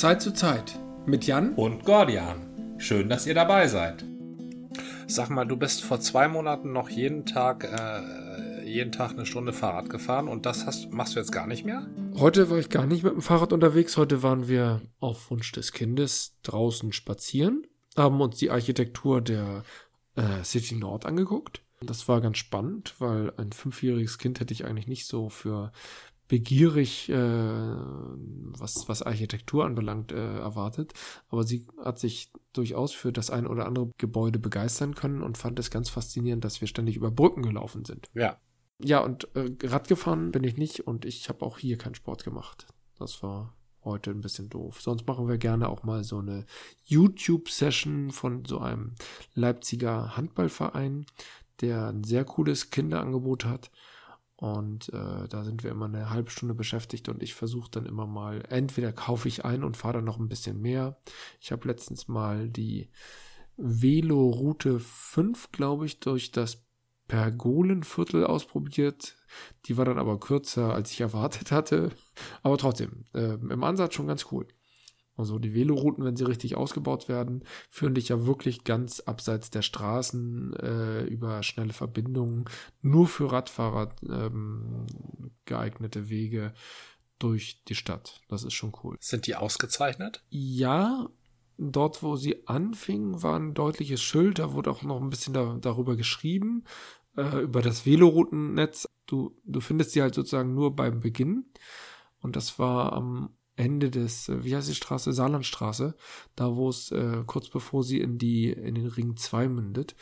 Zeit zu Zeit mit Jan und Gordian. Schön, dass ihr dabei seid. Sag mal, du bist vor zwei Monaten noch jeden Tag, äh, jeden Tag eine Stunde Fahrrad gefahren und das hast, machst du jetzt gar nicht mehr? Heute war ich gar nicht mit dem Fahrrad unterwegs. Heute waren wir auf Wunsch des Kindes draußen spazieren, haben uns die Architektur der äh, City Nord angeguckt. Das war ganz spannend, weil ein fünfjähriges Kind hätte ich eigentlich nicht so für begierig, äh, was, was Architektur anbelangt, äh, erwartet. Aber sie hat sich durchaus für das ein oder andere Gebäude begeistern können und fand es ganz faszinierend, dass wir ständig über Brücken gelaufen sind. Ja. Ja, und äh, Rad gefahren bin ich nicht und ich habe auch hier keinen Sport gemacht. Das war heute ein bisschen doof. Sonst machen wir gerne auch mal so eine YouTube-Session von so einem Leipziger Handballverein, der ein sehr cooles Kinderangebot hat. Und äh, da sind wir immer eine halbe Stunde beschäftigt und ich versuche dann immer mal, entweder kaufe ich ein und fahre dann noch ein bisschen mehr. Ich habe letztens mal die Velo-Route 5, glaube ich, durch das Pergolenviertel ausprobiert. Die war dann aber kürzer, als ich erwartet hatte. Aber trotzdem, äh, im Ansatz schon ganz cool. Also die Velorouten, wenn sie richtig ausgebaut werden, führen dich ja wirklich ganz abseits der Straßen äh, über schnelle Verbindungen, nur für Radfahrer ähm, geeignete Wege durch die Stadt. Das ist schon cool. Sind die ausgezeichnet? Ja, dort, wo sie anfingen, war ein deutliches Schild. Da wurde auch noch ein bisschen da, darüber geschrieben, äh, über das Veloroutennetz. Du, du findest sie halt sozusagen nur beim Beginn. Und das war am Ende des, äh, wie heißt die Straße, Saarlandstraße, da wo es äh, kurz bevor sie in die in den Ring 2 mündet,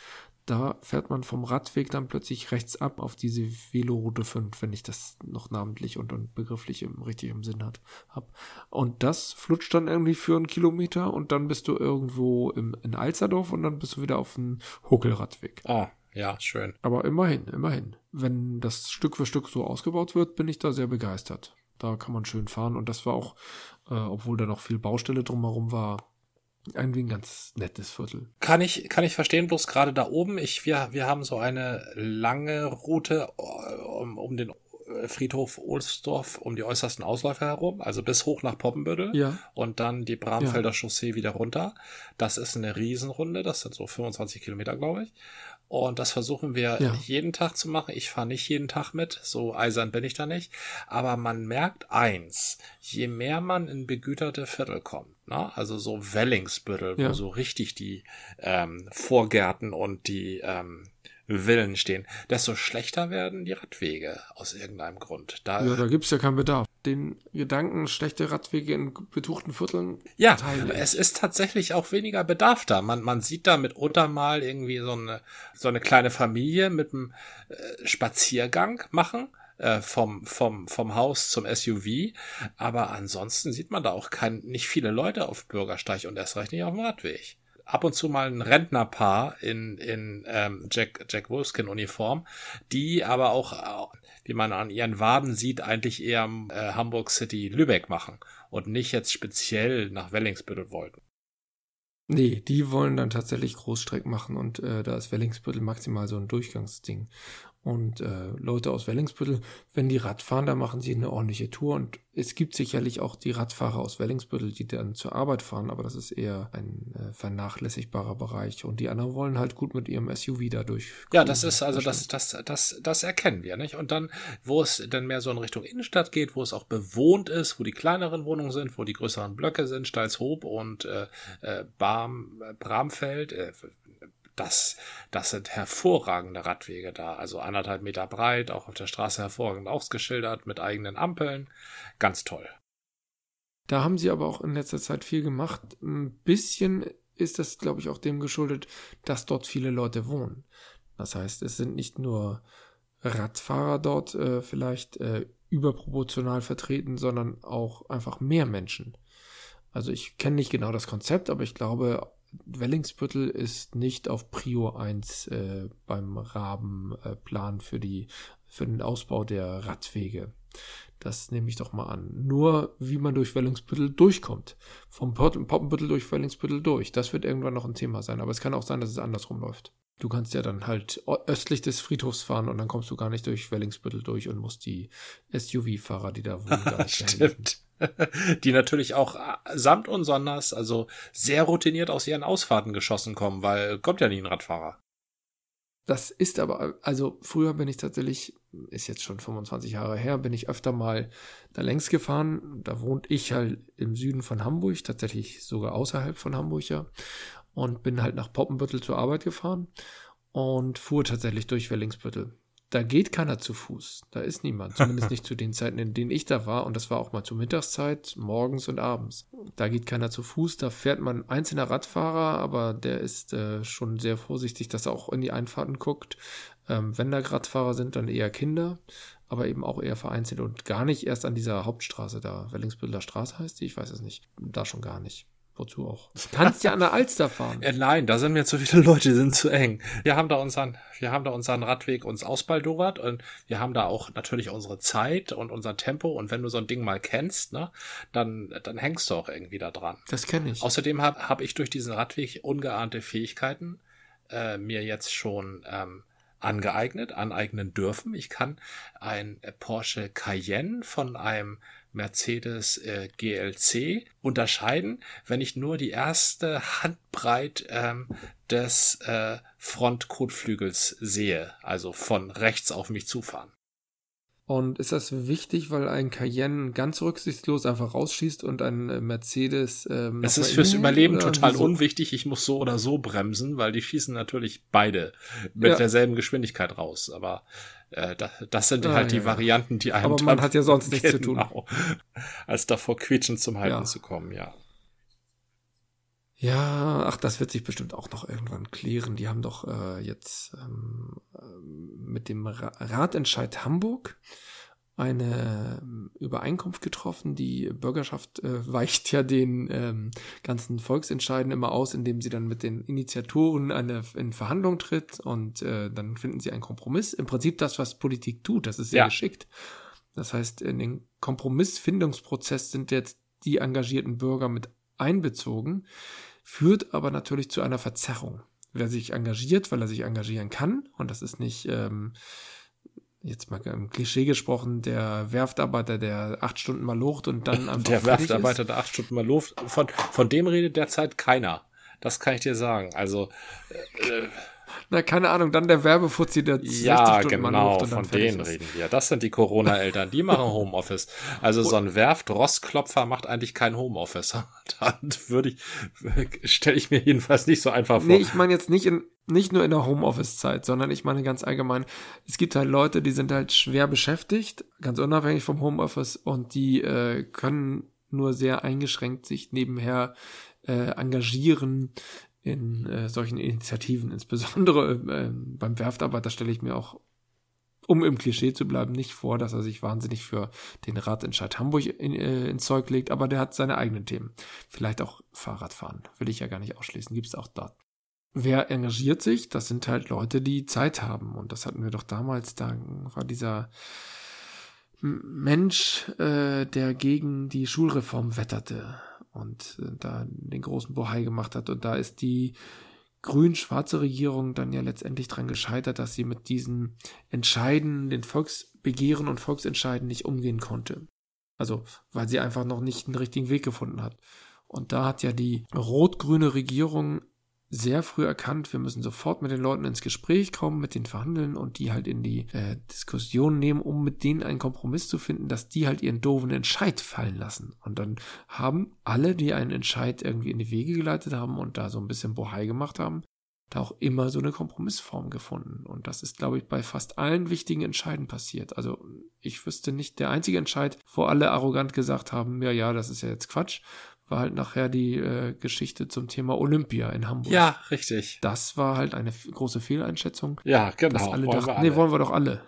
da fährt man vom Radweg dann plötzlich rechts ab auf diese Veloroute 5, wenn ich das noch namentlich und, und begrifflich im, richtig im Sinn hat, hab. Und das flutscht dann irgendwie für einen Kilometer und dann bist du irgendwo im, in Alzerdorf und dann bist du wieder auf dem Huckelradweg. Ah, ja, schön. Aber immerhin, immerhin. Wenn das Stück für Stück so ausgebaut wird, bin ich da sehr begeistert. Da kann man schön fahren. Und das war auch, äh, obwohl da noch viel Baustelle drumherum war, irgendwie ein ganz nettes Viertel. Kann ich, kann ich verstehen, bloß gerade da oben, ich, wir, wir haben so eine lange Route äh, um, um den Friedhof Ohlsdorf um die äußersten Ausläufer herum, also bis hoch nach Poppenbüttel ja. und dann die Bramfelder ja. Chaussee wieder runter. Das ist eine Riesenrunde, das sind so 25 Kilometer, glaube ich. Und das versuchen wir ja. jeden Tag zu machen. Ich fahre nicht jeden Tag mit, so eisern bin ich da nicht. Aber man merkt eins, je mehr man in begüterte Viertel kommt, ne? also so Wellingsbüttel, ja. wo so richtig die ähm, Vorgärten und die ähm, Villen stehen, desto schlechter werden die Radwege aus irgendeinem Grund. Da, ja, da gibt's ja keinen Bedarf. Den Gedanken, schlechte Radwege in betuchten Vierteln. Ja, es ist tatsächlich auch weniger Bedarf da. Man, man sieht da mitunter mal irgendwie so eine, so eine kleine Familie mit einem äh, Spaziergang machen äh, vom, vom, vom Haus zum SUV. Aber ansonsten sieht man da auch kein, nicht viele Leute auf Bürgersteig und erst recht nicht auf dem Radweg ab und zu mal ein Rentnerpaar in, in ähm, Jack, Jack Wolfskin-Uniform, die aber auch, wie man an ihren Waden sieht, eigentlich eher äh, Hamburg City Lübeck machen und nicht jetzt speziell nach Wellingsbüttel wollten. Nee, die wollen dann tatsächlich Großstreck machen und äh, da ist Wellingsbüttel maximal so ein Durchgangsding. Und äh, Leute aus Wellingsbüttel, wenn die Rad fahren, dann machen sie eine ordentliche Tour. Und es gibt sicherlich auch die Radfahrer aus Wellingsbüttel, die dann zur Arbeit fahren, aber das ist eher ein äh, vernachlässigbarer Bereich. Und die anderen wollen halt gut mit ihrem SUV dadurch. Ja, das ist also das, das, das, das erkennen wir, nicht? Und dann, wo es dann mehr so in Richtung Innenstadt geht, wo es auch bewohnt ist, wo die kleineren Wohnungen sind, wo die größeren Blöcke sind, Stalzhoop und äh, äh, Barm, Bramfeld, äh, das, das sind hervorragende Radwege da. Also anderthalb Meter breit, auch auf der Straße hervorragend ausgeschildert, mit eigenen Ampeln. Ganz toll. Da haben sie aber auch in letzter Zeit viel gemacht. Ein bisschen ist das, glaube ich, auch dem geschuldet, dass dort viele Leute wohnen. Das heißt, es sind nicht nur Radfahrer dort äh, vielleicht äh, überproportional vertreten, sondern auch einfach mehr Menschen. Also ich kenne nicht genau das Konzept, aber ich glaube, Wellingsbüttel ist nicht auf Prio 1 äh, beim Rabenplan äh, für, die, für den Ausbau der Radwege. Das nehme ich doch mal an. Nur wie man durch Wellingsbüttel durchkommt. Vom Poppenbüttel durch Wellingsbüttel durch. Das wird irgendwann noch ein Thema sein. Aber es kann auch sein, dass es andersrum läuft. Du kannst ja dann halt östlich des Friedhofs fahren und dann kommst du gar nicht durch Wellingsbüttel durch und musst die SUV-Fahrer, die da wohnen, gar nicht Stimmt. die natürlich auch samt und sonders, also sehr routiniert aus ihren Ausfahrten geschossen kommen, weil kommt ja nie ein Radfahrer. Das ist aber, also früher bin ich tatsächlich, ist jetzt schon 25 Jahre her, bin ich öfter mal da längs gefahren. Da wohnt ich halt im Süden von Hamburg, tatsächlich sogar außerhalb von Hamburg ja. Und bin halt nach Poppenbüttel zur Arbeit gefahren und fuhr tatsächlich durch Wellingsbüttel da geht keiner zu Fuß. Da ist niemand. Zumindest nicht zu den Zeiten, in denen ich da war. Und das war auch mal zur Mittagszeit, morgens und abends. Da geht keiner zu Fuß. Da fährt man einzelner Radfahrer, aber der ist äh, schon sehr vorsichtig, dass er auch in die Einfahrten guckt. Ähm, wenn da Radfahrer sind, dann eher Kinder, aber eben auch eher vereinzelt und gar nicht erst an dieser Hauptstraße da. Wellingsbütteler Straße heißt die, ich weiß es nicht. Da schon gar nicht. Wozu auch? Du kannst ja an der Alster fahren. Äh, nein, da sind mir zu viele Leute, die sind zu eng. Wir haben da unseren, wir haben da unseren Radweg uns ausbaldowert und wir haben da auch natürlich unsere Zeit und unser Tempo und wenn du so ein Ding mal kennst, ne, dann, dann hängst du auch irgendwie da dran. Das kenne ich. Außerdem habe hab ich durch diesen Radweg ungeahnte Fähigkeiten äh, mir jetzt schon ähm, angeeignet, aneignen dürfen. Ich kann ein Porsche Cayenne von einem Mercedes äh, GLC unterscheiden, wenn ich nur die erste Handbreit ähm, des äh, Frontkotflügels sehe, also von rechts auf mich zufahren. Und ist das wichtig, weil ein Cayenne ganz rücksichtslos einfach rausschießt und ein äh, Mercedes. Ähm, es ist fürs Überleben total wieso? unwichtig. Ich muss so oder so bremsen, weil die schießen natürlich beide mit ja. derselben Geschwindigkeit raus. Aber äh, das, das sind ah, halt ja, die Varianten, die einem. Aber man hat ja sonst nichts genau, zu tun. Als davor quietschend zum Halten ja. zu kommen, ja. Ja, ach, das wird sich bestimmt auch noch irgendwann klären. Die haben doch äh, jetzt ähm, äh, mit dem Ra Ratentscheid Hamburg eine ähm, Übereinkunft getroffen. Die Bürgerschaft äh, weicht ja den ähm, ganzen Volksentscheiden immer aus, indem sie dann mit den Initiatoren eine, in Verhandlung tritt und äh, dann finden sie einen Kompromiss. Im Prinzip das, was Politik tut, das ist sehr ja. geschickt. Das heißt, in den Kompromissfindungsprozess sind jetzt die engagierten Bürger mit einbezogen führt aber natürlich zu einer Verzerrung. Wer sich engagiert, weil er sich engagieren kann, und das ist nicht, ähm, jetzt mal im Klischee gesprochen, der Werftarbeiter, der acht Stunden mal locht und dann einfach. Der Werftarbeiter, der acht Stunden mal locht, von, von dem redet derzeit keiner. Das kann ich dir sagen. Also, äh, na, keine Ahnung, dann der Werbefuzzi, der Ja, Stunden genau, von denen reden wir. Das sind die Corona-Eltern, die machen Homeoffice. Also so ein Werft-Rostklopfer macht eigentlich kein Homeoffice. dann würde ich, stelle ich mir jedenfalls nicht so einfach vor. Nee, ich meine jetzt nicht in, nicht nur in der Homeoffice-Zeit, sondern ich meine ganz allgemein, es gibt halt Leute, die sind halt schwer beschäftigt, ganz unabhängig vom Homeoffice und die äh, können nur sehr eingeschränkt sich nebenher äh, engagieren in äh, solchen Initiativen, insbesondere äh, beim Werftarbeiter stelle ich mir auch, um im Klischee zu bleiben, nicht vor, dass er sich wahnsinnig für den Ratentscheid Hamburg in, äh, ins Zeug legt, aber der hat seine eigenen Themen. Vielleicht auch Fahrradfahren, will ich ja gar nicht ausschließen, gibt es auch dort. Wer engagiert sich? Das sind halt Leute, die Zeit haben. Und das hatten wir doch damals, da war dieser Mensch, äh, der gegen die Schulreform wetterte und äh, da den großen Bohai gemacht hat. Und da ist die grün-schwarze Regierung dann ja letztendlich dran gescheitert, dass sie mit diesen Entscheiden, den Volksbegehren und Volksentscheiden nicht umgehen konnte. Also, weil sie einfach noch nicht einen richtigen Weg gefunden hat. Und da hat ja die rot-grüne Regierung sehr früh erkannt, wir müssen sofort mit den Leuten ins Gespräch kommen, mit den verhandeln und die halt in die äh, Diskussion nehmen, um mit denen einen Kompromiss zu finden, dass die halt ihren doofen Entscheid fallen lassen. Und dann haben alle, die einen Entscheid irgendwie in die Wege geleitet haben und da so ein bisschen Bohai gemacht haben, da auch immer so eine Kompromissform gefunden. Und das ist, glaube ich, bei fast allen wichtigen Entscheiden passiert. Also ich wüsste nicht, der einzige Entscheid, wo alle arrogant gesagt haben, ja, ja, das ist ja jetzt Quatsch, war halt nachher die äh, Geschichte zum Thema Olympia in Hamburg. Ja, richtig. Das war halt eine große Fehleinschätzung. Ja, genau. Dass alle wollen dachten, alle. nee, wollen wir doch alle.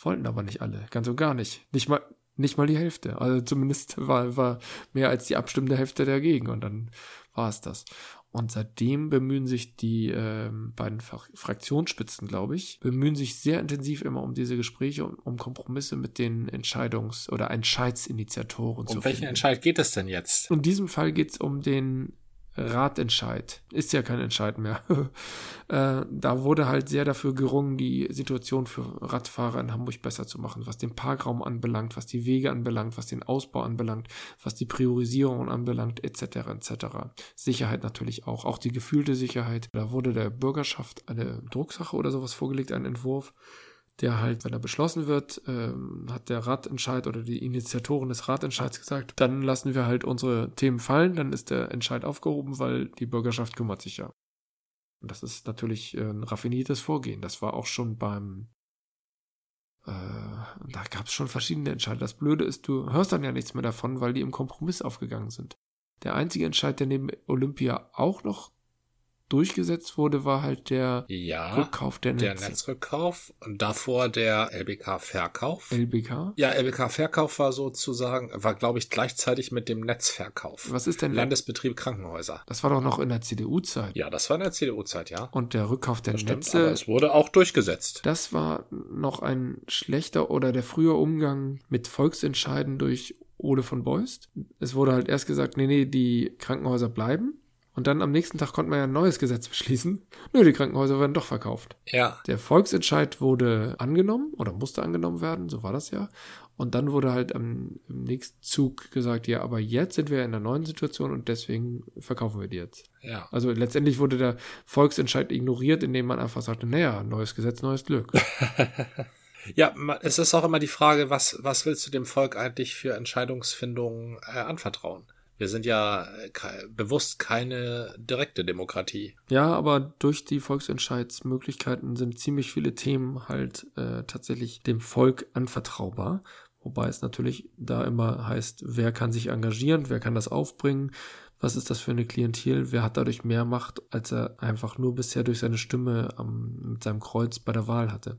Wollten aber nicht alle, ganz und gar nicht. Nicht mal, nicht mal die Hälfte. Also zumindest war, war mehr als die abstimmende Hälfte dagegen und dann war es das. Und seitdem bemühen sich die äh, beiden Fraktionsspitzen, glaube ich, bemühen sich sehr intensiv immer um diese Gespräche, um, um Kompromisse mit den Entscheidungs- oder Entscheidsinitiatoren um zu finden. Um welchen Entscheid geht es denn jetzt? In diesem Fall geht es um den Ratentscheid. Ist ja kein Entscheid mehr. äh, da wurde halt sehr dafür gerungen, die Situation für Radfahrer in Hamburg besser zu machen, was den Parkraum anbelangt, was die Wege anbelangt, was den Ausbau anbelangt, was die Priorisierung anbelangt, etc. etc. Sicherheit natürlich auch, auch die gefühlte Sicherheit. Da wurde der Bürgerschaft eine Drucksache oder sowas vorgelegt, ein Entwurf der halt, wenn er beschlossen wird, ähm, hat der Ratentscheid oder die Initiatoren des Ratentscheids gesagt, dann lassen wir halt unsere Themen fallen, dann ist der Entscheid aufgehoben, weil die Bürgerschaft kümmert sich ja. Und das ist natürlich äh, ein raffiniertes Vorgehen. Das war auch schon beim äh, da gab es schon verschiedene Entscheide. Das Blöde ist, du hörst dann ja nichts mehr davon, weil die im Kompromiss aufgegangen sind. Der einzige Entscheid, der neben Olympia auch noch durchgesetzt wurde, war halt der ja, Rückkauf der Netze. Der Netzrückkauf und davor der LBK-Verkauf. LBK? Ja, LBK-Verkauf war sozusagen, war glaube ich gleichzeitig mit dem Netzverkauf. Was ist denn Landesbetrieb Krankenhäuser? Das war doch noch in der CDU-Zeit. Ja, das war in der CDU-Zeit, ja. Und der Rückkauf der das Netze. Stimmt, aber es wurde auch durchgesetzt. Das war noch ein schlechter oder der frühe Umgang mit Volksentscheiden durch Ole von Beust. Es wurde halt erst gesagt, nee, nee, die Krankenhäuser bleiben. Und dann am nächsten Tag konnte man ja ein neues Gesetz beschließen. Nö, die Krankenhäuser werden doch verkauft. Ja. Der Volksentscheid wurde angenommen oder musste angenommen werden, so war das ja. Und dann wurde halt am, im nächsten Zug gesagt, ja, aber jetzt sind wir in einer neuen Situation und deswegen verkaufen wir die jetzt. Ja. Also letztendlich wurde der Volksentscheid ignoriert, indem man einfach sagte, naja, neues Gesetz, neues Glück. Ja, es ist auch immer die Frage, was, was willst du dem Volk eigentlich für Entscheidungsfindungen äh, anvertrauen? Wir sind ja ke bewusst keine direkte Demokratie. Ja, aber durch die Volksentscheidsmöglichkeiten sind ziemlich viele Themen halt äh, tatsächlich dem Volk anvertraubar. Wobei es natürlich da immer heißt, wer kann sich engagieren, wer kann das aufbringen, was ist das für eine Klientel, wer hat dadurch mehr Macht, als er einfach nur bisher durch seine Stimme am, mit seinem Kreuz bei der Wahl hatte.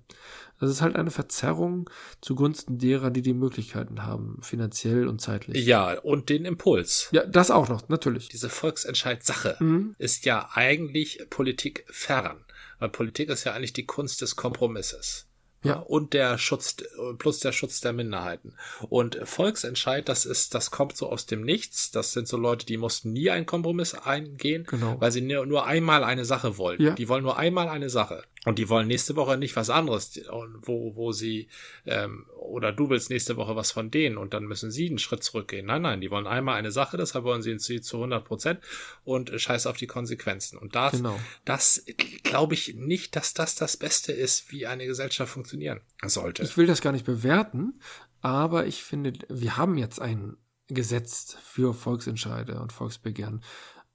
Das ist halt eine Verzerrung zugunsten derer, die die Möglichkeiten haben, finanziell und zeitlich. Ja, und den Impuls. Ja, das auch noch, natürlich. Diese Volksentscheid-Sache mhm. ist ja eigentlich Politik fern. Weil Politik ist ja eigentlich die Kunst des Kompromisses. Ja. Und der Schutz, plus der Schutz der Minderheiten. Und Volksentscheid, das ist, das kommt so aus dem Nichts. Das sind so Leute, die mussten nie einen Kompromiss eingehen, genau. weil sie nur einmal eine Sache wollen. Ja. Die wollen nur einmal eine Sache. Und die wollen nächste Woche nicht was anderes, wo, wo sie, ähm, oder du willst nächste Woche was von denen und dann müssen sie einen Schritt zurückgehen. Nein, nein, die wollen einmal eine Sache, deshalb wollen sie zu 100 Prozent und scheiß auf die Konsequenzen. Und das, genau. das glaube ich nicht, dass das das Beste ist, wie eine Gesellschaft funktionieren sollte. Ich will das gar nicht bewerten, aber ich finde, wir haben jetzt ein Gesetz für Volksentscheide und Volksbegehren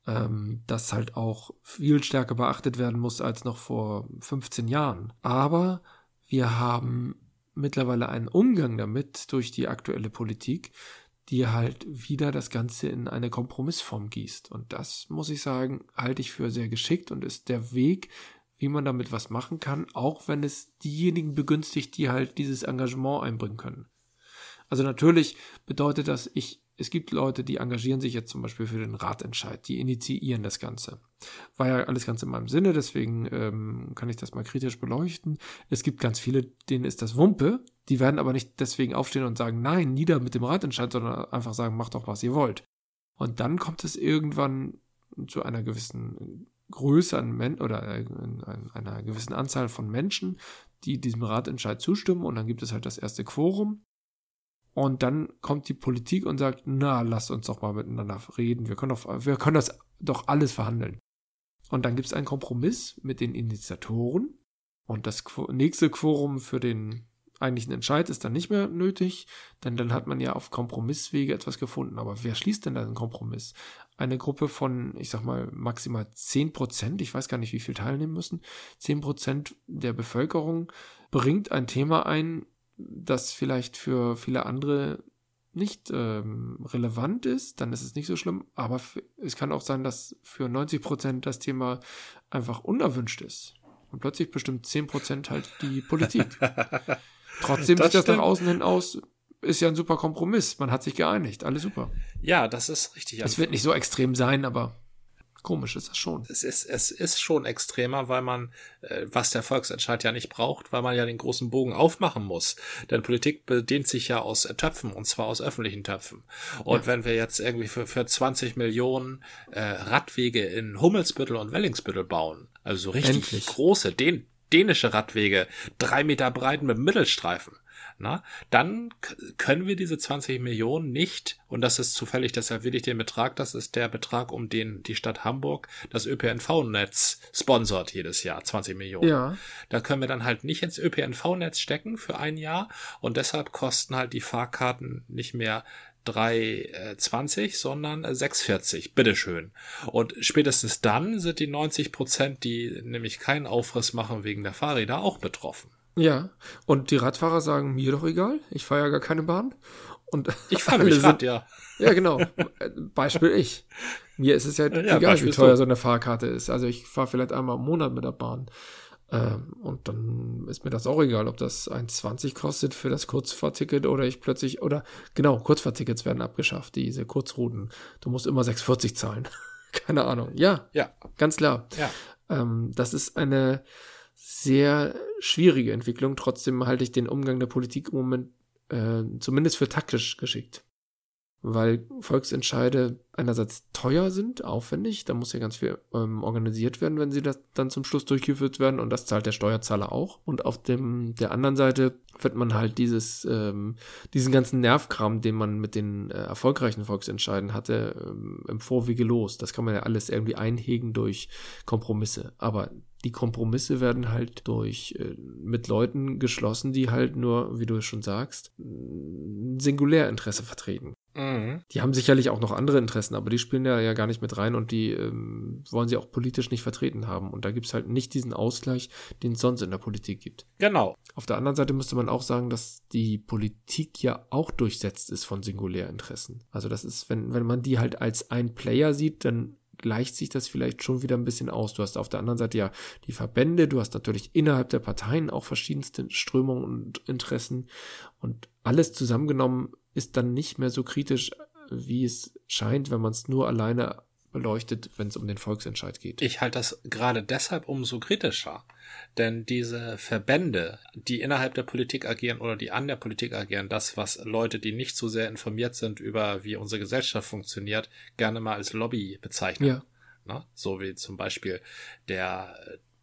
ähm, das halt auch viel stärker beachtet werden muss als noch vor 15 Jahren. Aber wir haben mittlerweile einen Umgang damit durch die aktuelle Politik, die halt wieder das Ganze in eine Kompromissform gießt. Und das, muss ich sagen, halte ich für sehr geschickt und ist der Weg, wie man damit was machen kann, auch wenn es diejenigen begünstigt, die halt dieses Engagement einbringen können. Also natürlich bedeutet das, ich es gibt Leute, die engagieren sich jetzt zum Beispiel für den Ratentscheid, die initiieren das Ganze. War ja alles ganz in meinem Sinne, deswegen ähm, kann ich das mal kritisch beleuchten. Es gibt ganz viele, denen ist das Wumpe, die werden aber nicht deswegen aufstehen und sagen, nein, nieder mit dem Ratentscheid, sondern einfach sagen, macht doch, was ihr wollt. Und dann kommt es irgendwann zu einer gewissen Größe an Men oder äh, einer gewissen Anzahl von Menschen, die diesem Ratentscheid zustimmen und dann gibt es halt das erste Quorum und dann kommt die Politik und sagt, na, lasst uns doch mal miteinander reden. Wir können, doch, wir können das doch alles verhandeln. Und dann gibt es einen Kompromiss mit den Initiatoren. Und das nächste Quorum für den eigentlichen Entscheid ist dann nicht mehr nötig, denn dann hat man ja auf Kompromisswege etwas gefunden. Aber wer schließt denn da einen Kompromiss? Eine Gruppe von, ich sag mal, maximal zehn Prozent, ich weiß gar nicht, wie viel teilnehmen müssen, zehn Prozent der Bevölkerung bringt ein Thema ein, das vielleicht für viele andere nicht ähm, relevant ist, dann ist es nicht so schlimm. Aber es kann auch sein, dass für 90 Prozent das Thema einfach unerwünscht ist. Und plötzlich bestimmt 10 Prozent halt die Politik. Trotzdem das sieht das nach außen hin aus, ist ja ein super Kompromiss. Man hat sich geeinigt. Alles super. Ja, das ist richtig. Es wird nicht so extrem sein, aber Komisch ist das schon. Es ist, es ist schon extremer, weil man, äh, was der Volksentscheid ja nicht braucht, weil man ja den großen Bogen aufmachen muss. Denn Politik bedient sich ja aus Töpfen und zwar aus öffentlichen Töpfen. Und ja. wenn wir jetzt irgendwie für, für 20 Millionen äh, Radwege in Hummelsbüttel und Wellingsbüttel bauen, also so richtig Endlich. große, den, dänische Radwege, drei Meter breit mit Mittelstreifen, na, dann können wir diese 20 Millionen nicht, und das ist zufällig, deshalb will ich den Betrag, das ist der Betrag, um den die Stadt Hamburg das ÖPNV-Netz sponsort jedes Jahr, 20 Millionen. Ja. Da können wir dann halt nicht ins ÖPNV-Netz stecken für ein Jahr und deshalb kosten halt die Fahrkarten nicht mehr 3,20, äh, sondern 6,40. Bitteschön. Und spätestens dann sind die 90 Prozent, die nämlich keinen Aufriss machen wegen der Fahrräder, auch betroffen. Ja, und die Radfahrer sagen, mir doch egal, ich fahre ja gar keine Bahn. Und ich fahre mich Rad, ja. Ja, genau. Beispiel ich. Mir ist es ja, ja egal, Beispiel wie teuer so eine Fahrkarte ist. Also ich fahre vielleicht einmal im Monat mit der Bahn. Ähm, und dann ist mir das auch egal, ob das 1,20 kostet für das Kurzfahrticket oder ich plötzlich, oder genau, Kurzfahrtickets werden abgeschafft, diese Kurzrouten. Du musst immer 6,40 zahlen. Keine Ahnung. Ja, ja. ganz klar. Ja. Ähm, das ist eine, sehr schwierige Entwicklung. Trotzdem halte ich den Umgang der Politik im Moment äh, zumindest für taktisch geschickt. Weil Volksentscheide einerseits teuer sind, aufwendig, da muss ja ganz viel ähm, organisiert werden, wenn sie das dann zum Schluss durchgeführt werden und das zahlt der Steuerzahler auch. Und auf dem der anderen Seite wird man halt dieses ähm, diesen ganzen Nervkram, den man mit den äh, erfolgreichen Volksentscheiden hatte, ähm, im Vorwege los. Das kann man ja alles irgendwie einhegen durch Kompromisse. Aber die Kompromisse werden halt durch äh, mit Leuten geschlossen, die halt nur, wie du es schon sagst, ein Singulärinteresse vertreten. Mhm. Die haben sicherlich auch noch andere Interessen, aber die spielen da ja gar nicht mit rein und die ähm, wollen sie auch politisch nicht vertreten haben. Und da gibt es halt nicht diesen Ausgleich, den es sonst in der Politik gibt. Genau. Auf der anderen Seite müsste man auch sagen, dass die Politik ja auch durchsetzt ist von Singulärinteressen. Also das ist, wenn, wenn man die halt als ein Player sieht, dann gleicht sich das vielleicht schon wieder ein bisschen aus. Du hast auf der anderen Seite ja die Verbände, du hast natürlich innerhalb der Parteien auch verschiedenste Strömungen und Interessen und alles zusammengenommen ist dann nicht mehr so kritisch, wie es scheint, wenn man es nur alleine beleuchtet, wenn es um den Volksentscheid geht. Ich halte das gerade deshalb umso kritischer, denn diese Verbände, die innerhalb der Politik agieren oder die an der Politik agieren, das, was Leute, die nicht so sehr informiert sind über, wie unsere Gesellschaft funktioniert, gerne mal als Lobby bezeichnen. Ja. Na, so wie zum Beispiel der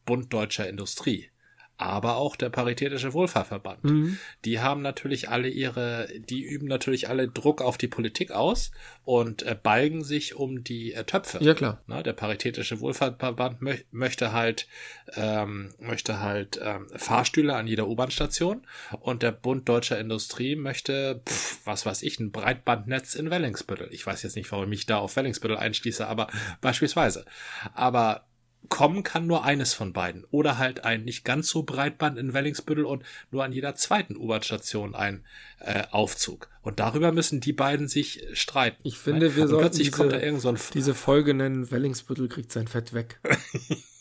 Bund Deutscher Industrie aber auch der Paritätische Wohlfahrverband. Mhm. Die haben natürlich alle ihre, die üben natürlich alle Druck auf die Politik aus und äh, balgen sich um die äh, Töpfe. Ja, klar. Na, der Paritätische Wohlfahrverband mö möchte halt, ähm, möchte halt ähm, Fahrstühle an jeder U-Bahn-Station und der Bund Deutscher Industrie möchte, pff, was weiß ich, ein Breitbandnetz in Wellingsbüttel. Ich weiß jetzt nicht, warum ich mich da auf Wellingsbüttel einschließe, aber beispielsweise. Aber kommen kann nur eines von beiden. Oder halt ein nicht ganz so Breitband in Wellingsbüttel und nur an jeder zweiten U-Bahn-Station ein äh, Aufzug. Und darüber müssen die beiden sich streiten. Ich finde, wir sollten diese, so diese Folge nennen, Wellingsbüttel kriegt sein Fett weg.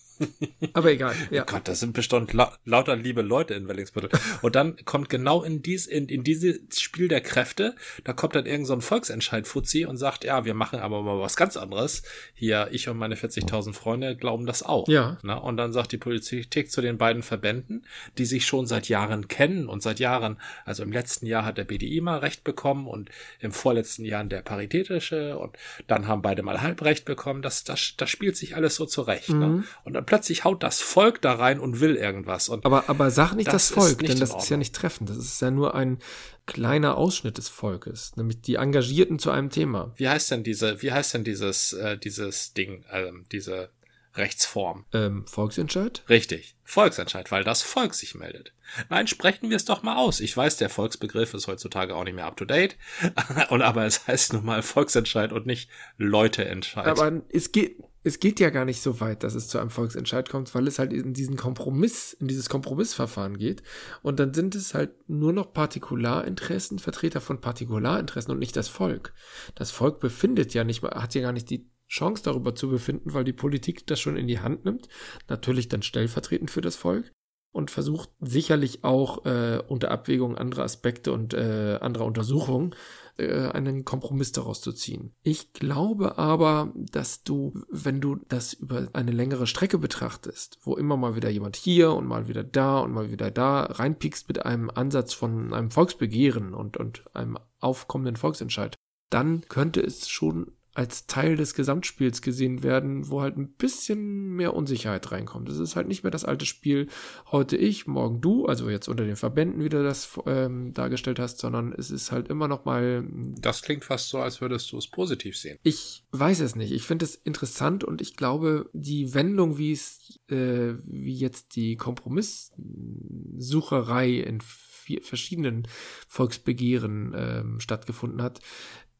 Aber egal, ja. Oh Gott, das sind bestimmt la lauter liebe Leute in Wellingsbüttel. Und dann kommt genau in dies, in, in dieses Spiel der Kräfte, da kommt dann irgend so ein Volksentscheid-Fuzzi und sagt, ja, wir machen aber mal was ganz anderes. Hier, ich und meine 40.000 Freunde glauben das auch. Ja. Na, und dann sagt die Politik zu den beiden Verbänden, die sich schon seit Jahren kennen und seit Jahren, also im letzten Jahr hat der BDI mal Recht bekommen und im vorletzten Jahr der Paritätische und dann haben beide mal Halbrecht bekommen. Das, das, das spielt sich alles so zurecht. Ne? Mhm. Ne? Und dann plötzlich haut das Volk da rein und will irgendwas. Und aber, aber sag nicht das, das Volk, nicht denn das ist ja nicht treffend. Das ist ja nur ein kleiner Ausschnitt des Volkes, nämlich die Engagierten zu einem Thema. Wie heißt denn diese, wie heißt denn dieses, äh, dieses Ding, äh, diese Rechtsform? Ähm, Volksentscheid? Richtig. Volksentscheid, weil das Volk sich meldet. Nein, sprechen wir es doch mal aus. Ich weiß, der Volksbegriff ist heutzutage auch nicht mehr up to date. und aber es heißt nun mal Volksentscheid und nicht Leuteentscheid. Aber es geht, es geht ja gar nicht so weit, dass es zu einem Volksentscheid kommt, weil es halt in diesen Kompromiss, in dieses Kompromissverfahren geht. Und dann sind es halt nur noch Partikularinteressen, Vertreter von Partikularinteressen und nicht das Volk. Das Volk befindet ja nicht, hat ja gar nicht die Chance darüber zu befinden, weil die Politik das schon in die Hand nimmt. Natürlich dann stellvertretend für das Volk. und versucht sicherlich auch äh, unter Abwägung anderer Aspekte und äh, anderer Untersuchungen äh, einen Kompromiss daraus zu ziehen. Ich glaube aber, dass du, wenn du das über eine längere Strecke betrachtest, wo immer mal wieder jemand hier und mal wieder da und mal wieder da reinpiekst mit einem Ansatz von einem Volksbegehren und, und einem aufkommenden Volksentscheid, dann könnte es schon als Teil des Gesamtspiels gesehen werden, wo halt ein bisschen mehr Unsicherheit reinkommt. Es ist halt nicht mehr das alte Spiel, heute ich, morgen du, also jetzt unter den Verbänden wieder das ähm, dargestellt hast, sondern es ist halt immer noch mal. Das klingt fast so, als würdest du es positiv sehen. Ich weiß es nicht. Ich finde es interessant und ich glaube, die Wendung, wie es, äh, wie jetzt die Kompromisssucherei in vier verschiedenen Volksbegehren ähm, stattgefunden hat,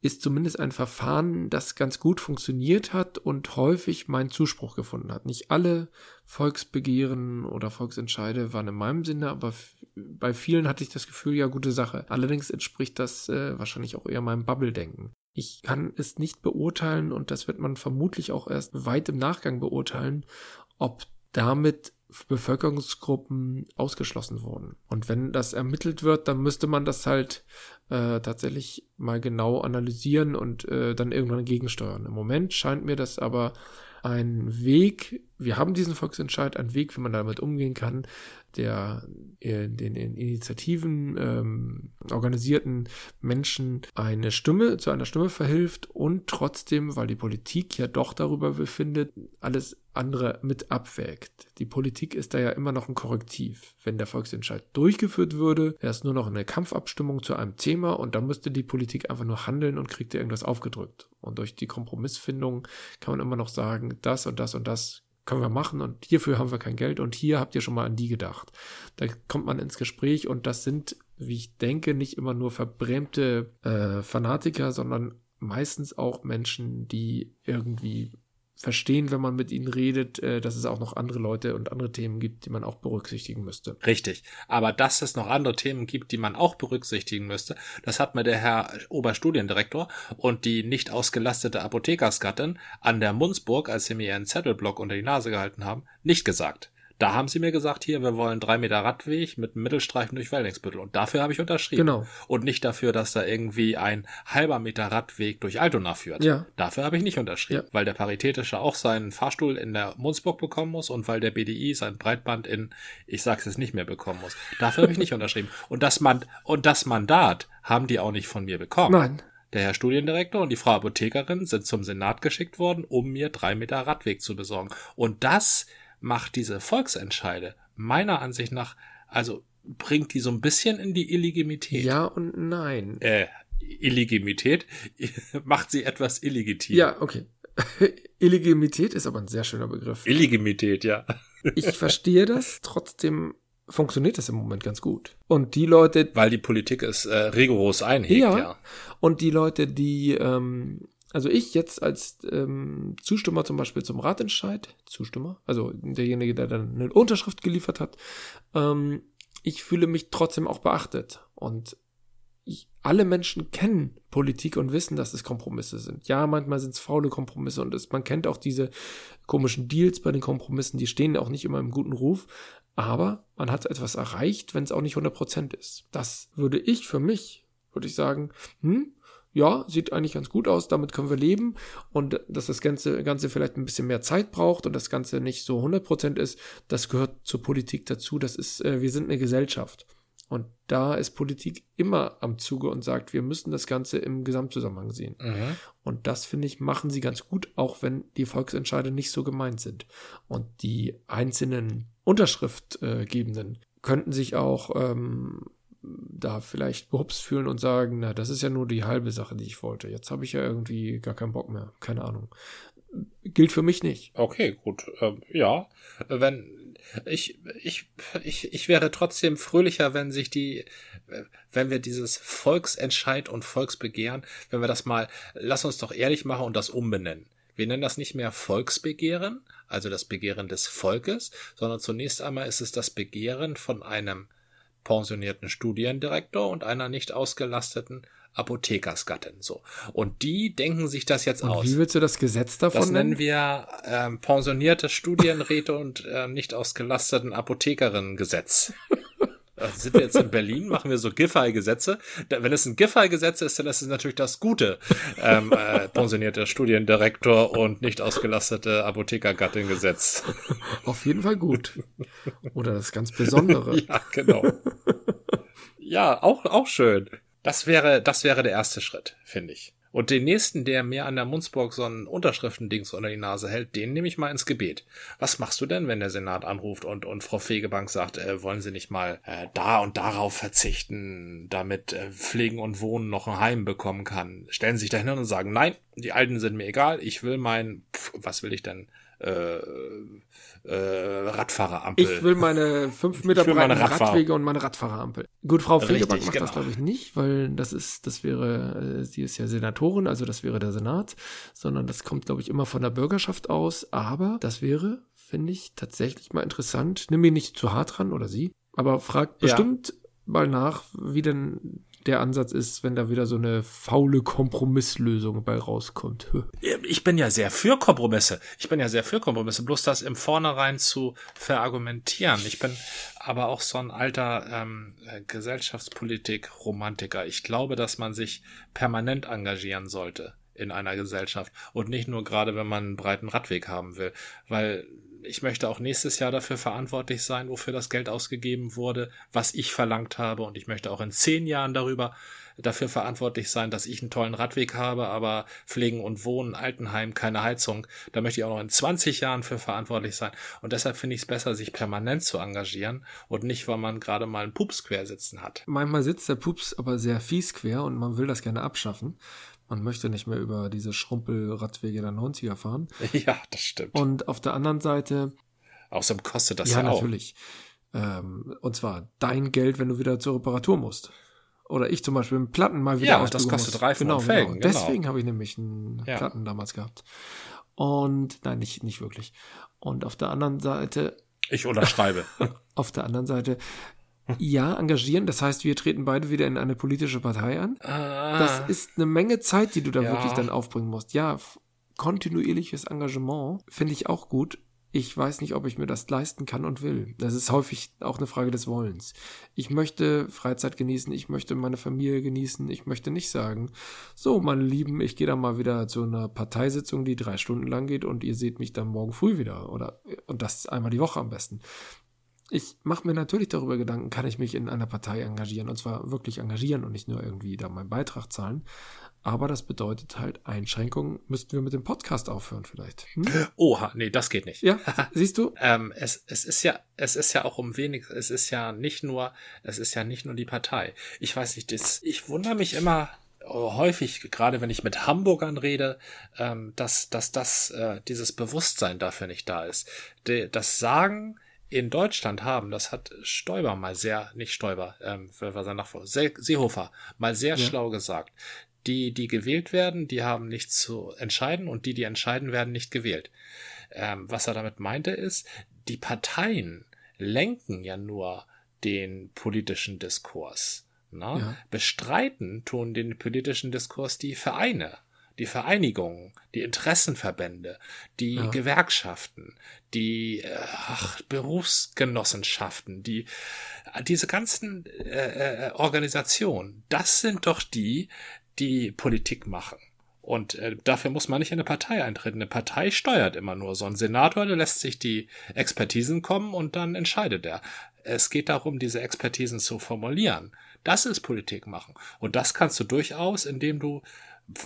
ist zumindest ein Verfahren, das ganz gut funktioniert hat und häufig meinen Zuspruch gefunden hat. Nicht alle Volksbegehren oder Volksentscheide waren in meinem Sinne, aber bei vielen hatte ich das Gefühl, ja, gute Sache. Allerdings entspricht das äh, wahrscheinlich auch eher meinem Bubble-Denken. Ich kann es nicht beurteilen und das wird man vermutlich auch erst weit im Nachgang beurteilen, ob damit Bevölkerungsgruppen ausgeschlossen wurden. Und wenn das ermittelt wird, dann müsste man das halt äh, tatsächlich mal genau analysieren und äh, dann irgendwann gegensteuern. Im Moment scheint mir das aber ein Weg, wir haben diesen Volksentscheid, ein Weg, wie man damit umgehen kann, der in den Initiativen ähm, organisierten Menschen eine Stimme zu einer Stimme verhilft und trotzdem, weil die Politik ja doch darüber befindet, alles andere mit abwägt. Die Politik ist da ja immer noch ein Korrektiv. Wenn der Volksentscheid durchgeführt würde, wäre es nur noch eine Kampfabstimmung zu einem Thema und dann müsste die Politik einfach nur handeln und kriegt irgendwas aufgedrückt. Und durch die Kompromissfindung kann man immer noch sagen, das und das und das können wir machen und hierfür haben wir kein Geld und hier habt ihr schon mal an die gedacht. Da kommt man ins Gespräch und das sind, wie ich denke, nicht immer nur verbrämte äh, Fanatiker, sondern meistens auch Menschen, die irgendwie verstehen, wenn man mit ihnen redet, äh, dass es auch noch andere Leute und andere Themen gibt, die man auch berücksichtigen müsste. Richtig. Aber dass es noch andere Themen gibt, die man auch berücksichtigen müsste, das hat mir der Herr Oberstudiendirektor und die nicht ausgelastete Apothekersgattin an der Munzburg, als sie mir ihren Zettelblock unter die Nase gehalten haben, nicht gesagt. Da haben sie mir gesagt, hier, wir wollen drei Meter Radweg mit einem Mittelstreifen durch Wellingsbüttel. Und dafür habe ich unterschrieben. Genau. Und nicht dafür, dass da irgendwie ein halber Meter Radweg durch Altona führt. Ja. Dafür habe ich nicht unterschrieben. Ja. Weil der Paritätische auch seinen Fahrstuhl in der Munzburg bekommen muss und weil der BDI sein Breitband in, ich sag's jetzt nicht mehr, bekommen muss. Dafür habe ich nicht unterschrieben. Und das, Man und das Mandat haben die auch nicht von mir bekommen. Nein. Der Herr Studiendirektor und die Frau Apothekerin sind zum Senat geschickt worden, um mir drei Meter Radweg zu besorgen. Und das macht diese Volksentscheide meiner Ansicht nach, also bringt die so ein bisschen in die Illegitimität. Ja und nein. Äh, Illegitimität macht sie etwas illegitim. Ja, okay. Illegitimität ist aber ein sehr schöner Begriff. Illegitimität, ja. Ich verstehe das, trotzdem funktioniert das im Moment ganz gut. Und die Leute, Weil die Politik es äh, rigoros einhegt, Ja. ja. und die Leute, die, ähm, also ich jetzt als ähm, Zustimmer zum Beispiel zum Ratentscheid, Zustimmer, also derjenige, der dann eine Unterschrift geliefert hat, ähm, ich fühle mich trotzdem auch beachtet. Und ich, alle Menschen kennen Politik und wissen, dass es Kompromisse sind. Ja, manchmal sind es faule Kompromisse und es, man kennt auch diese komischen Deals bei den Kompromissen, die stehen auch nicht immer im guten Ruf, aber man hat etwas erreicht, wenn es auch nicht 100% ist. Das würde ich für mich, würde ich sagen, hm, ja, sieht eigentlich ganz gut aus, damit können wir leben und dass das Ganze, Ganze vielleicht ein bisschen mehr Zeit braucht und das Ganze nicht so 100% ist, das gehört zur Politik dazu, das ist, äh, wir sind eine Gesellschaft. Und da ist Politik immer am Zuge und sagt, wir müssen das Ganze im Gesamtzusammenhang sehen. Mhm. Und das, finde ich, machen sie ganz gut, auch wenn die Volksentscheide nicht so gemeint sind. Und die einzelnen Unterschriftgebenden könnten sich auch ähm, da vielleicht behupst fühlen und sagen, na, das ist ja nur die halbe Sache, die ich wollte. Jetzt habe ich ja irgendwie gar keinen Bock mehr. Keine Ahnung. Gilt für mich nicht. Okay, gut. Ähm, ja, wenn ich, ich, ich, ich wäre trotzdem fröhlicher, wenn sich die, wenn wir dieses Volksentscheid und Volksbegehren, wenn wir das mal, lass uns doch ehrlich machen und das umbenennen. Wir nennen das nicht mehr Volksbegehren, also das Begehren des Volkes, sondern zunächst einmal ist es das Begehren von einem pensionierten Studiendirektor und einer nicht ausgelasteten Apothekersgattin. So. Und die denken sich das jetzt und aus. Wie willst du das Gesetz davon Das nennen wir ähm, pensionierte Studienräte und äh, nicht ausgelasteten Apothekerinnen-Gesetz. Also sind wir jetzt in Berlin, machen wir so Giffey-Gesetze. Wenn es ein Giffey-Gesetz ist, dann ist es natürlich das gute ähm, äh, pensionierte Studiendirektor und nicht ausgelastete Apothekergattin-Gesetz. Auf jeden Fall gut. Oder das ganz Besondere. ja, genau. Ja, auch, auch schön. Das wäre, das wäre der erste Schritt, finde ich. Und den nächsten, der mir an der Munzburg so ein Unterschriftendings unter die Nase hält, den nehme ich mal ins Gebet. Was machst du denn, wenn der Senat anruft und, und Frau Fegebank sagt, äh, wollen Sie nicht mal äh, da und darauf verzichten, damit äh, Pflegen und Wohnen noch ein Heim bekommen kann? Stellen Sie sich dahin und sagen, nein, die Alten sind mir egal, ich will mein, pf, was will ich denn? Äh, äh, Radfahrerampel. Ich will meine fünf Meter breiten Radwege und meine Radfahrerampel. Gut, Frau Fegebank macht genau. das, glaube ich, nicht, weil das ist, das wäre, äh, sie ist ja Senatorin, also das wäre der Senat, sondern das kommt, glaube ich, immer von der Bürgerschaft aus. Aber das wäre, finde ich, tatsächlich mal interessant. Nimm mir nicht zu hart ran oder sie, aber frag bestimmt ja. mal nach, wie denn der Ansatz ist, wenn da wieder so eine faule Kompromisslösung bei rauskommt. Ich bin ja sehr für Kompromisse. Ich bin ja sehr für Kompromisse. Bloß das im Vornherein zu verargumentieren. Ich bin aber auch so ein alter ähm, Gesellschaftspolitik-Romantiker. Ich glaube, dass man sich permanent engagieren sollte in einer Gesellschaft und nicht nur gerade, wenn man einen breiten Radweg haben will, weil ich möchte auch nächstes Jahr dafür verantwortlich sein, wofür das Geld ausgegeben wurde, was ich verlangt habe. Und ich möchte auch in zehn Jahren darüber dafür verantwortlich sein, dass ich einen tollen Radweg habe, aber Pflegen und Wohnen, Altenheim, keine Heizung. Da möchte ich auch noch in 20 Jahren für verantwortlich sein. Und deshalb finde ich es besser, sich permanent zu engagieren und nicht, weil man gerade mal einen Pups quer sitzen hat. Manchmal sitzt der Pups aber sehr fies quer und man will das gerne abschaffen. Man möchte nicht mehr über diese Schrumpelradwege der 90er fahren. Ja, das stimmt. Und auf der anderen Seite. Außerdem kostet das ja, ja auch. Ja, natürlich. Ähm, und zwar dein Geld, wenn du wieder zur Reparatur musst. Oder ich zum Beispiel mit Platten mal wieder Ja, das kostet muss. Reifen genau, und Felgen. Genau. Deswegen habe ich nämlich einen ja. Platten damals gehabt. Und nein, nicht, nicht wirklich. Und auf der anderen Seite. Ich unterschreibe. auf der anderen Seite ja, engagieren. Das heißt, wir treten beide wieder in eine politische Partei an. Ah. Das ist eine Menge Zeit, die du da ja. wirklich dann aufbringen musst. Ja, kontinuierliches Engagement finde ich auch gut. Ich weiß nicht, ob ich mir das leisten kann und will. Das ist häufig auch eine Frage des Wollens. Ich möchte Freizeit genießen, ich möchte meine Familie genießen, ich möchte nicht sagen, so, meine Lieben, ich gehe da mal wieder zu einer Parteisitzung, die drei Stunden lang geht und ihr seht mich dann morgen früh wieder. Oder und das einmal die Woche am besten ich mache mir natürlich darüber Gedanken, kann ich mich in einer Partei engagieren und zwar wirklich engagieren und nicht nur irgendwie da meinen Beitrag zahlen. Aber das bedeutet halt Einschränkungen. Müssten wir mit dem Podcast aufhören vielleicht? Hm? Oha, nee, das geht nicht. Ja, siehst du? ähm, es, es ist ja, es ist ja auch um wenig, es ist ja nicht nur, es ist ja nicht nur die Partei. Ich weiß nicht, das, ich wundere mich immer, häufig, gerade wenn ich mit Hamburgern rede, ähm, dass, dass das, äh, dieses Bewusstsein dafür nicht da ist. De, das Sagen in Deutschland haben, das hat Stoiber mal sehr, nicht Stoiber, ähm, war sein Nachfolger, Seehofer mal sehr ja. schlau gesagt. Die, die gewählt werden, die haben nichts zu entscheiden und die, die entscheiden, werden nicht gewählt. Ähm, was er damit meinte ist, die Parteien lenken ja nur den politischen Diskurs. Ne? Ja. Bestreiten tun den politischen Diskurs die Vereine die Vereinigungen, die Interessenverbände, die ja. Gewerkschaften, die äh, ach, Berufsgenossenschaften, die diese ganzen äh, äh, Organisationen, das sind doch die, die Politik machen. Und äh, dafür muss man nicht in eine Partei eintreten. Eine Partei steuert immer nur. So ein Senator, der lässt sich die Expertisen kommen und dann entscheidet er. Es geht darum, diese Expertisen zu formulieren. Das ist Politik machen. Und das kannst du durchaus, indem du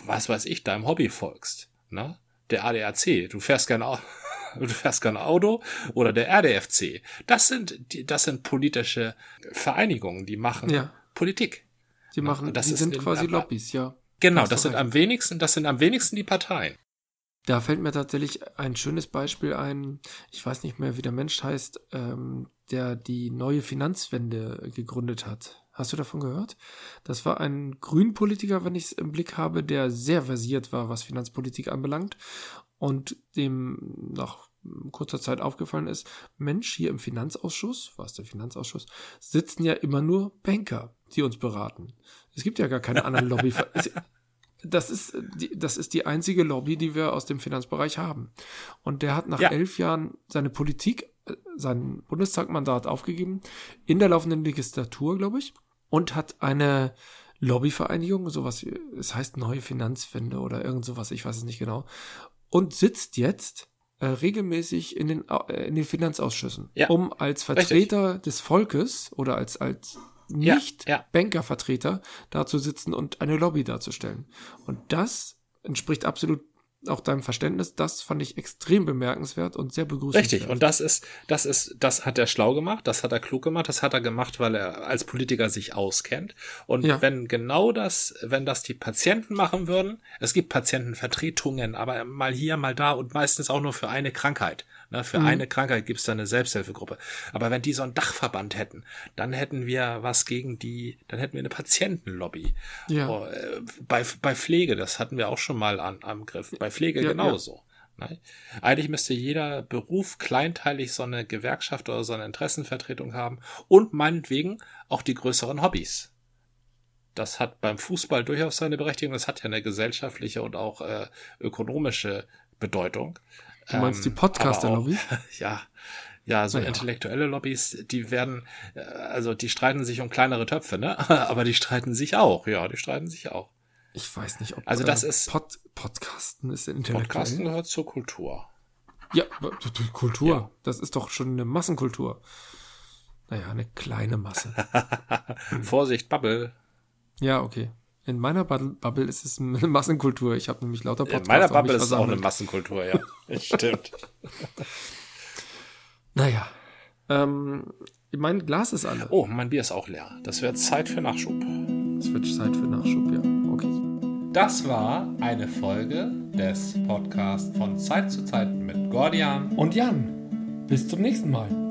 was weiß ich, deinem Hobby folgst. Ne? Der ADAC, du fährst gerne du fährst gerne Auto oder der RDFC. Das sind das sind politische Vereinigungen, die machen ja. Politik. Die ne? machen, das die sind quasi in, Lobbys, ja. Genau, das sind am wenigsten, das sind am wenigsten die Parteien. Da fällt mir tatsächlich ein schönes Beispiel ein. Ich weiß nicht mehr, wie der Mensch heißt, ähm, der die neue Finanzwende gegründet hat. Hast du davon gehört? Das war ein Grünpolitiker, wenn ich es im Blick habe, der sehr versiert war, was Finanzpolitik anbelangt und dem nach kurzer Zeit aufgefallen ist, Mensch, hier im Finanzausschuss, was der Finanzausschuss, sitzen ja immer nur Banker, die uns beraten. Es gibt ja gar keine anderen Lobby. Das ist, die, das ist die einzige Lobby, die wir aus dem Finanzbereich haben. Und der hat nach ja. elf Jahren seine Politik, äh, sein Bundestagmandat aufgegeben, in der laufenden Legislatur, glaube ich, und hat eine Lobbyvereinigung, sowas, es heißt neue Finanzwende oder irgend sowas, ich weiß es nicht genau, und sitzt jetzt äh, regelmäßig in den, äh, in den Finanzausschüssen, ja, um als Vertreter richtig. des Volkes oder als, als nicht-Bankervertreter ja, ja. da zu sitzen und eine Lobby darzustellen. Und das entspricht absolut auch deinem Verständnis, das fand ich extrem bemerkenswert und sehr begrüßenswert. Richtig, und das ist, das ist, das hat er schlau gemacht, das hat er klug gemacht, das hat er gemacht, weil er als Politiker sich auskennt. Und ja. wenn genau das, wenn das die Patienten machen würden, es gibt Patientenvertretungen, aber mal hier, mal da und meistens auch nur für eine Krankheit. Ne, für mhm. eine Krankheit gibt es da eine Selbsthilfegruppe. Aber wenn die so einen Dachverband hätten, dann hätten wir was gegen die, dann hätten wir eine Patientenlobby. Ja. Oh, äh, bei, bei Pflege, das hatten wir auch schon mal an, am Griff. Bei Pflege ja, genauso. Ja. Ne? Eigentlich müsste jeder Beruf kleinteilig so eine Gewerkschaft oder so eine Interessenvertretung haben und meinetwegen auch die größeren Hobbys. Das hat beim Fußball durchaus seine Berechtigung. Das hat ja eine gesellschaftliche und auch äh, ökonomische Bedeutung. Du meinst die ähm, Podcaster-Lobby? Ja, ja, so ja. intellektuelle Lobbys, die werden, äh, also die streiten sich um kleinere Töpfe, ne? Aber die streiten sich auch, ja, die streiten sich auch. Ich weiß nicht, ob also das äh, ist Pod Podcasten ist intellektuell. Podcasten gehört zur Kultur. Ja, Kultur. Ja. Das ist doch schon eine Massenkultur. Naja, eine kleine Masse. Vorsicht, Bubble. Ja, okay. In meiner Bubble ist es eine Massenkultur. Ich habe nämlich lauter Podcasts. In meiner Bubble ist es auch eine Massenkultur, ja. Stimmt. naja. Ähm, mein Glas ist alle. Oh, mein Bier ist auch leer. Das wird Zeit für Nachschub. Es wird Zeit für Nachschub, ja. Okay. Das war eine Folge des Podcasts von Zeit zu Zeit mit Gordian und Jan. Bis zum nächsten Mal.